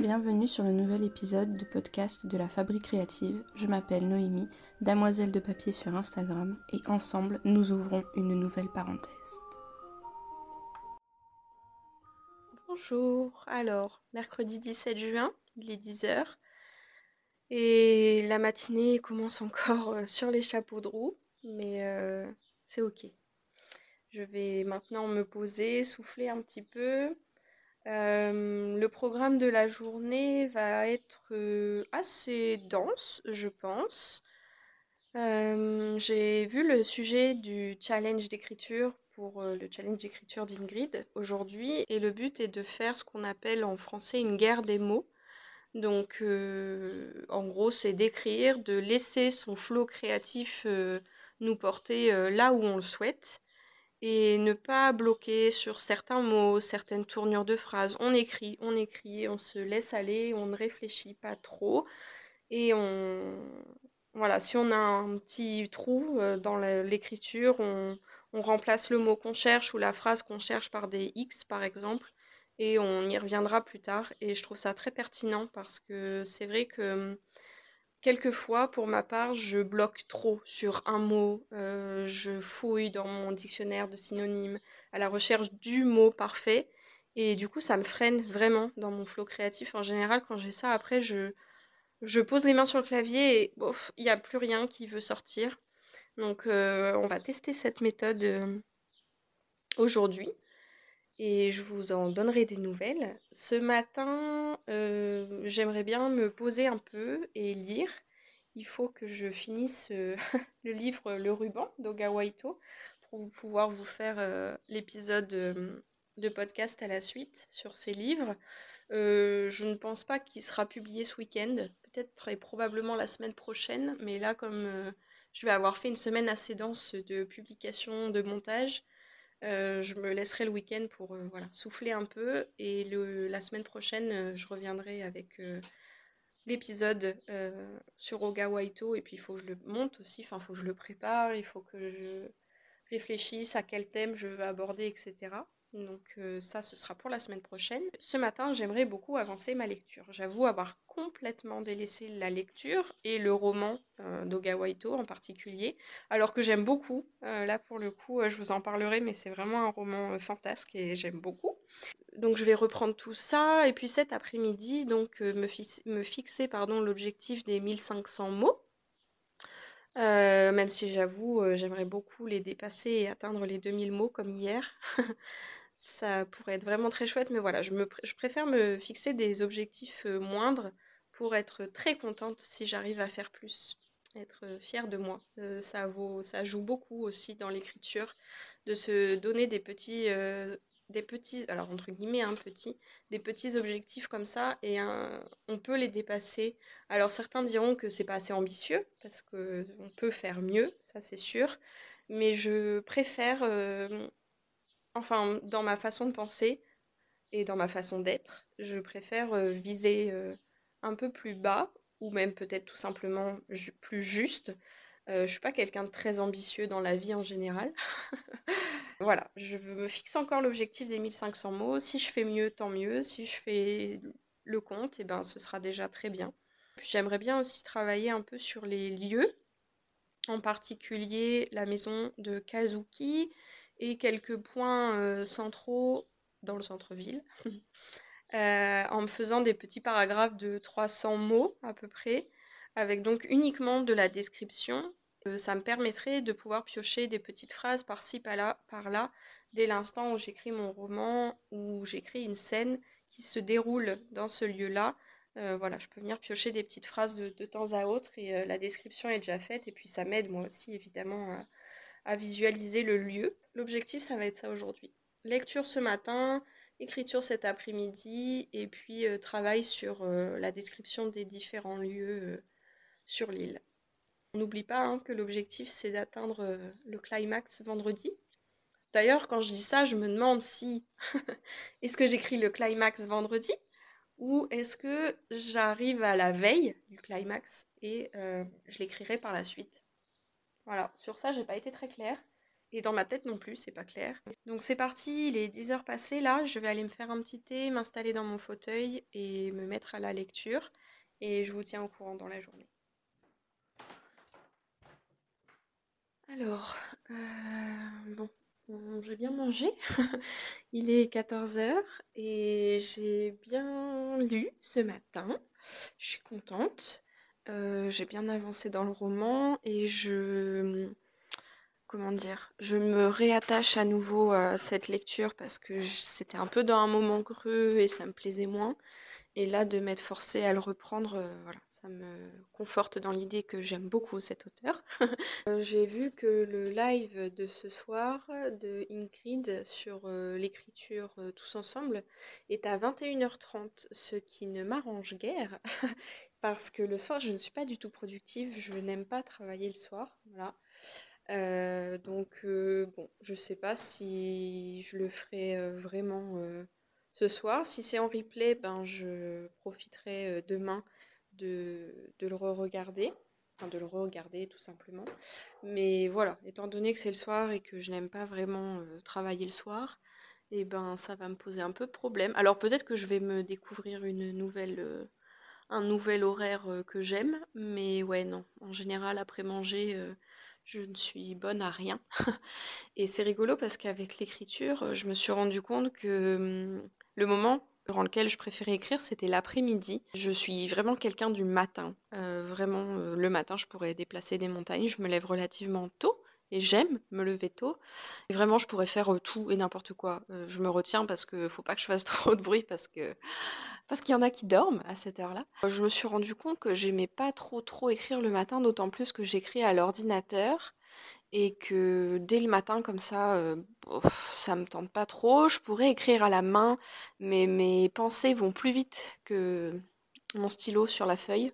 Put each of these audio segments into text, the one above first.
Bienvenue sur le nouvel épisode du podcast de la Fabrique créative. Je m'appelle Noémie, damoiselle de papier sur Instagram, et ensemble, nous ouvrons une nouvelle parenthèse. Bonjour, alors, mercredi 17 juin, il est 10h, et la matinée commence encore euh, sur les chapeaux de roue, mais euh, c'est ok. Je vais maintenant me poser, souffler un petit peu, le programme de la journée va être assez dense, je pense. J'ai vu le sujet du challenge d'écriture pour le challenge d'écriture d'Ingrid aujourd'hui et le but est de faire ce qu'on appelle en français une guerre des mots. Donc en gros c'est d'écrire, de laisser son flot créatif nous porter là où on le souhaite et ne pas bloquer sur certains mots, certaines tournures de phrases. On écrit, on écrit, on se laisse aller, on ne réfléchit pas trop et on voilà, si on a un petit trou euh, dans l'écriture, on, on, remplace le mot qu'on cherche ou la phrase qu'on cherche par des X par exemple et on y reviendra plus tard et je trouve ça très pertinent parce que c'est vrai que Quelquefois, pour ma part, je bloque trop sur un mot, euh, je fouille dans mon dictionnaire de synonymes à la recherche du mot parfait, et du coup, ça me freine vraiment dans mon flot créatif. En général, quand j'ai ça, après, je, pose les mains sur le clavier et il n'y a plus rien qui veut sortir. Donc, euh, on va tester cette méthode euh, aujourd'hui et je vous en donnerai des nouvelles. Ce matin, euh, j'aimerais bien me poser un peu et lire. Il faut que je finisse euh, le livre Le ruban d'Oga Waito pour pouvoir vous faire euh, l'épisode de podcast à la suite sur ces livres. je ne pense pas qu'il sera publié ce week-end, peut-être et probablement la semaine prochaine, mais là comme je vais avoir fait une semaine assez dense de publication, de montage, euh, je me laisserai le week-end pour euh, voilà, souffler un peu et la semaine prochaine, euh, je reviendrai avec l'épisode sur Oga Waito et puis il faut que je le monte aussi, enfin il faut que je le prépare, il faut que je réfléchisse à quel thème je veux aborder, etc. Donc euh, ça, ce sera pour la semaine prochaine. Ce matin, j'aimerais beaucoup avancer ma lecture. J'avoue avoir complètement délaissé la lecture et le roman euh, d'Oga Waito en particulier, alors que j'aime beaucoup. Euh, là, pour le coup, je vous en parlerai, mais c'est vraiment un roman fantasque et j'aime beaucoup. Donc je vais reprendre tout ça et puis cet après-midi, donc me, me, fixer pardon l'objectif des 1500 mots. même si j'avoue, j'aimerais beaucoup les dépasser et atteindre les 2000 mots comme hier. Ça pourrait être vraiment très chouette, mais voilà, je, me, je préfère me fixer des objectifs moindres pour être très contente si j'arrive à faire plus, être fière de moi. Ça, vaut, ça joue beaucoup aussi dans l'écriture, de se donner des petits, des petits, alors entre guillemets, hein, petit, des petits objectifs comme ça, et on peut les dépasser. Alors certains diront que c'est pas assez ambitieux, parce qu'on peut faire mieux, ça c'est sûr, mais je préfère enfin, dans ma façon de penser et dans ma façon d'être, je préfère euh, viser euh, un peu plus bas ou même peut-être tout simplement plus juste. Euh, je suis pas quelqu'un de très ambitieux dans la vie en général. voilà, je me fixe encore l'objectif des 1500 mots. Si je fais mieux, tant mieux. Si je fais le compte, eh ben, ce sera déjà très bien. J'aimerais bien aussi travailler un peu sur les lieux, en particulier la maison de Kazuki et quelques points euh, centraux dans le centre-ville, euh, en me faisant des petits paragraphes de 300 mots à peu près, avec donc uniquement de la description. Euh, ça me permettrait de pouvoir piocher des petites phrases par-ci, par-là, par là, dès l'instant où j'écris mon roman, où j'écris une scène qui se déroule dans ce lieu-là. voilà, je peux venir piocher des petites phrases de, temps à autre et la description est déjà faite et puis ça m'aide moi aussi évidemment à visualiser le lieu. L'objectif, ça va être ça aujourd'hui. Lecture ce matin, écriture cet après-midi, et puis euh, travail sur euh, la description des différents lieux euh, sur l'île. On n'oublie pas hein, que l'objectif, c'est d'atteindre le climax vendredi. D'ailleurs, quand je dis ça, je me demande si est-ce que j'écris le climax vendredi ou est-ce que j'arrive à la veille du climax et je l'écrirai par la suite. Voilà, sur ça, j'ai pas été très claire. Et dans ma tête non plus, c'est pas clair. Donc c'est parti, il est 10 heures passées là, je vais aller me faire un petit thé, m'installer dans mon fauteuil et me mettre à la lecture. Et je vous tiens au courant dans la journée. Alors, euh, bon, j'ai bien mangé. il est 14h et j'ai bien lu ce matin. Je suis contente. Euh, j'ai bien avancé dans le roman et je comment dire, je me réattache à nouveau à cette lecture parce que c'était un peu dans un moment creux et ça me plaisait moins. Et là, de m'être forcée à le reprendre, euh, voilà, ça me conforte dans l'idée que j'aime beaucoup cet auteur. Euh, j'ai vu que le live de ce soir de Ingrid sur l'écriture tous ensemble est à 21h30, ce qui ne m'arrange guère parce que le soir, je ne suis pas du tout productive, je n'aime pas travailler le soir, voilà. Euh, donc, euh, bon, je sais pas si je le ferai euh, vraiment ce soir. Si c'est en replay, ben, je profiterai demain de, de le re-regarder. Enfin, de le re-regarder tout simplement. Mais voilà, étant donné que c'est le soir et que je n'aime pas vraiment travailler le soir, et eh ben ça va me poser un peu de problème. Alors peut-être que je vais me découvrir une nouvelle, un nouvel horaire que j'aime, mais ouais non. En général, après manger, je ne suis bonne à rien. et c'est rigolo parce qu'avec l'écriture, je me suis rendu compte que hum, le moment durant lequel je préférais écrire, c'était l'après-midi. Je suis vraiment quelqu'un du matin. Vraiment, le matin, je pourrais déplacer des montagnes. Je me lève relativement tôt et j'aime me lever tôt. Et vraiment, je pourrais faire tout et n'importe quoi. je me retiens parce que faut pas que je fasse trop de bruit parce que parce qu'il y en a qui dorment à cette heure-là. Je me suis rendu compte que j'aimais pas trop trop écrire le matin, d'autant plus que j'écris à l'ordinateur et que dès le matin comme ça, euh, ça me tente pas trop. Je pourrais écrire à la main, mais mes pensées vont plus vite que mon stylo sur la feuille.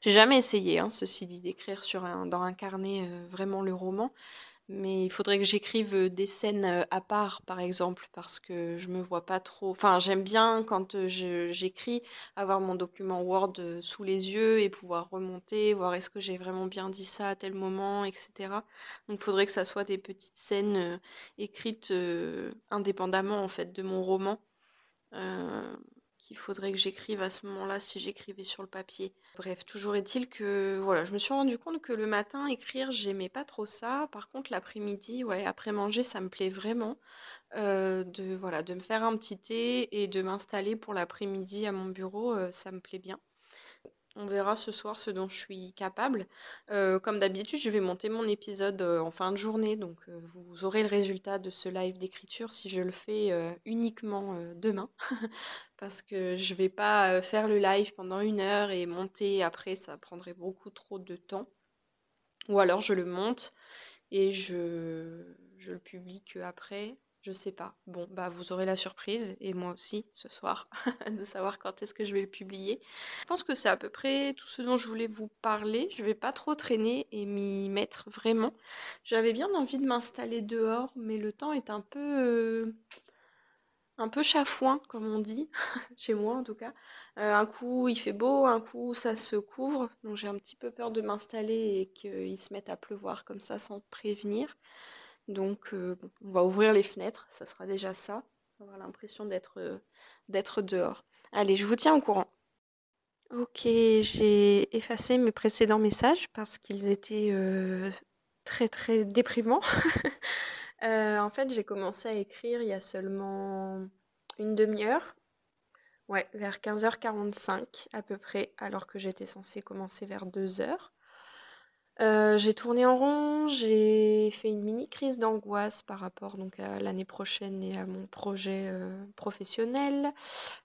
J'ai jamais essayé, hein, ceci dit, d'écrire sur un, dans un carnet euh, vraiment le roman, mais il faudrait que j'écrive des scènes à part, par exemple, parce que je me vois pas trop. Enfin, j'aime bien quand j'écris avoir mon document Word sous les yeux et pouvoir remonter, voir est-ce que j'ai vraiment bien dit ça à tel moment, etc. Donc, il faudrait que ça soit des petites scènes écrites indépendamment en fait de mon roman qu'il faudrait que j'écrive à ce moment-là si j'écrivais sur le papier. Bref, toujours est-il que voilà, je me suis rendu compte que le matin écrire, j'aimais pas trop ça. Par contre, l'après-midi, ouais, après manger, ça me plaît vraiment euh, de voilà, de me faire un petit thé et de m'installer pour l'après-midi à mon bureau, euh, ça me plaît bien. On verra ce soir ce dont je suis capable. Euh, comme d'habitude, je vais monter mon épisode euh, en fin de journée, donc euh, vous aurez le résultat de ce live d'écriture si je le fais uniquement demain. Parce que je ne vais pas faire le live pendant une heure et monter après, ça prendrait beaucoup trop de temps. Ou alors je le monte et je, je le publie après je sais pas. Bon, bah vous aurez la surprise, et moi aussi ce soir, de savoir quand est-ce que je vais le publier. Je pense que c'est à peu près tout ce dont je voulais vous parler. Je vais pas trop traîner et m'y mettre vraiment. J'avais bien envie de m'installer dehors, mais le temps est un peu. Euh, un peu chafouin, comme on dit, chez moi en tout cas. Euh, un coup il fait beau, un coup ça se couvre, donc j'ai un petit peu peur de m'installer et qu'il se mette à pleuvoir comme ça sans prévenir. Donc euh, on va ouvrir les fenêtres, ça sera déjà ça. On va avoir l'impression d'être euh, d'être dehors. Allez, je vous tiens au courant. Ok, j'ai effacé mes précédents messages parce qu'ils étaient euh, très très déprimants. en fait, j'ai commencé à écrire il y a seulement une demi-heure. Ouais, vers 15h45 à peu près, alors que j'étais censée commencer vers 2h. Euh, j'ai tourné en rond, j'ai fait une mini crise d'angoisse par rapport donc à l'année prochaine et à mon projet, euh, professionnel.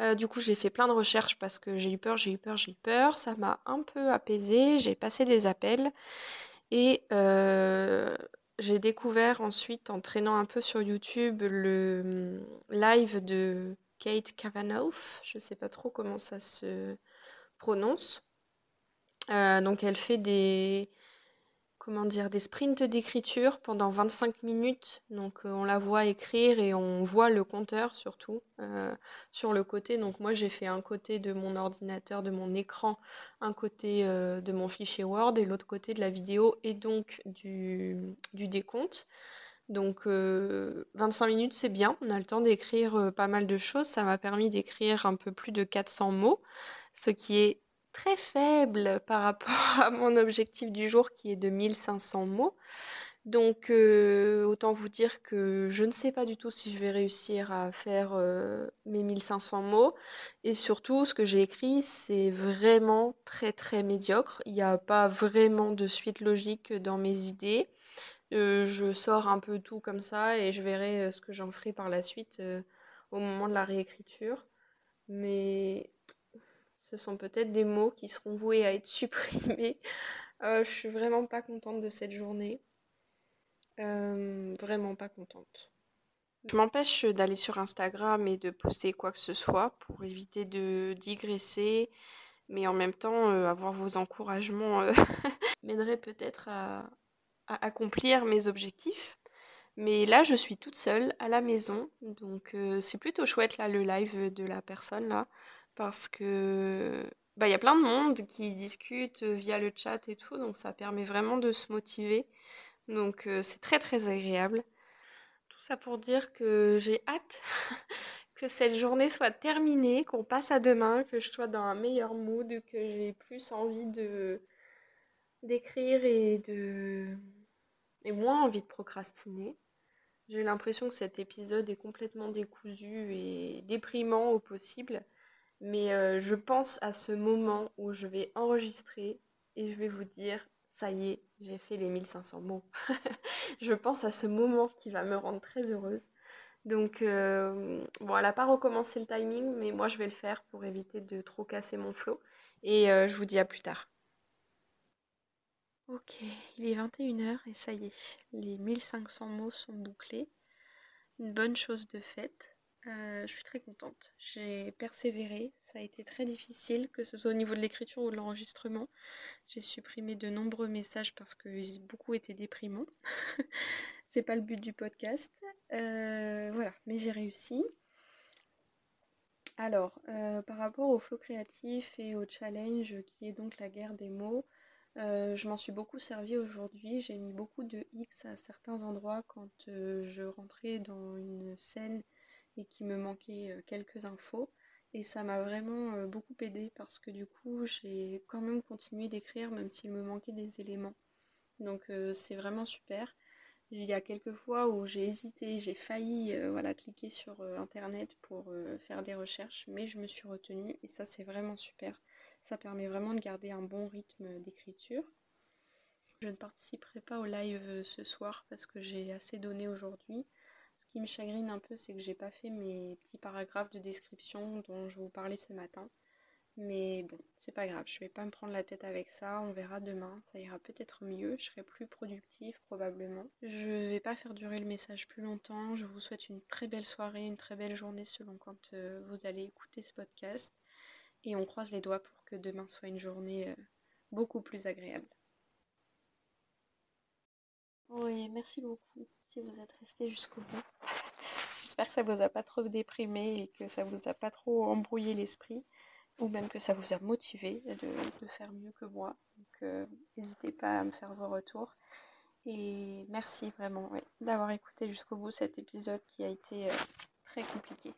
Euh, du coup, j'ai fait plein de recherches parce que j'ai eu peur, j'ai eu peur, j'ai eu peur. Ça m'a un peu apaisée, j'ai passé des appels et j'ai découvert ensuite en traînant un peu sur YouTube le, mmh, live de Kate Kavanaugh. Je sais pas trop comment ça se prononce. donc elle fait des comment dire, des sprints d'écriture pendant 25 minutes. Donc on la voit écrire et on voit le compteur surtout sur le côté. Donc moi j'ai fait un côté de mon ordinateur, de mon écran, un côté de mon fichier Word et l'autre côté de la vidéo et donc du, du décompte. Donc 25 minutes, c'est bien. On a le temps d'écrire pas mal de choses. Ça m'a permis d'écrire un peu plus de 400 mots, ce qui est très faible par rapport à mon objectif du jour qui est de 1500 mots. Donc autant vous dire que je ne sais pas du tout si je vais réussir à faire mes 1500 mots. Et surtout, ce que j'ai écrit, c'est vraiment très très médiocre. Il n'y a pas vraiment de suite logique dans mes idées je sors un peu tout comme ça et je verrai ce que j'en ferai par la suite au moment de la réécriture. Mais ce sont peut-être des mots qui seront voués à être supprimés. je suis vraiment pas contente de cette journée. vraiment pas contente. Je m'empêche d'aller sur Instagram et de poster quoi que ce soit pour éviter de digresser, mais en même temps, avoir vos encouragements m'aiderait peut-être à, accomplir mes objectifs. Mais là, je suis toute seule à la maison, donc euh, c'est plutôt chouette là le live de la personne là, parce que bah il y a plein de monde qui discute via le chat et tout, donc ça permet vraiment de se motiver. Donc euh, c'est très très agréable. Tout ça pour dire que j'ai hâte que cette journée soit terminée, qu'on passe à demain, que je sois dans un meilleur mood, que j'ai plus envie de d'écrire et de et moins envie de procrastiner. J'ai l'impression que cet épisode est complètement décousu et déprimant au possible. Mais euh, je pense à ce moment où je vais enregistrer et je vais vous dire, ça y est, j'ai fait les 1500 mots. je pense à ce moment qui va me rendre très heureuse. Donc, euh, bon, elle n'a pas recommencé le timing, mais moi je vais le faire pour éviter de trop casser mon flow. Et euh, je vous dis à plus tard. Ok, il est 21h et ça y est, les 1500 mots sont bouclés. Une bonne chose de faite. Euh, je suis très contente. J'ai persévéré, ça a été très difficile, que ce soit au niveau de l'écriture ou de l'enregistrement. J'ai supprimé de nombreux messages parce que beaucoup étaient déprimants. C'est pas le but du podcast. Euh, voilà, mais j'ai réussi. Alors, euh, par rapport au flow créatif et au challenge qui est donc la guerre des mots, je m'en suis beaucoup servi aujourd'hui. J'ai mis beaucoup de X à certains endroits quand je rentrais dans une scène et qu'il me manquait euh, quelques infos. Et ça m'a vraiment beaucoup aidé parce que du coup, j'ai quand même continué d'écrire même s'il me manquait des éléments. Donc c'est vraiment super. Il y a quelques fois où j'ai hésité, j'ai failli voilà, cliquer sur internet pour faire des recherches, mais je me suis retenue et ça c'est vraiment super. Ça permet vraiment de garder un bon rythme d'écriture. Je ne participerai pas au live euh, ce soir parce que j'ai assez donné aujourd'hui. Ce qui me chagrine un peu, c'est que j'ai pas fait mes petits paragraphes de description dont je vous parlais ce matin. Mais bon, c'est pas grave, je vais pas me prendre la tête avec ça, on verra demain, ça ira peut-être mieux, je serai plus productive probablement. Je vais pas faire durer le message plus longtemps, je vous souhaite une très belle soirée, une très belle journée selon quand euh, vous allez écouter ce podcast. Et on croise les doigts pour que demain soit une journée euh, beaucoup plus agréable. Oui, merci beaucoup si vous êtes resté jusqu'au bout. J'espère que ça vous a pas trop déprimé et que ça vous a pas trop embrouillé l'esprit ou même que ça vous a motivé de, faire mieux que moi. Donc euh, n'hésitez pas à me faire vos retours. Et merci vraiment d'avoir écouté jusqu'au bout cet épisode qui a été euh, très compliqué.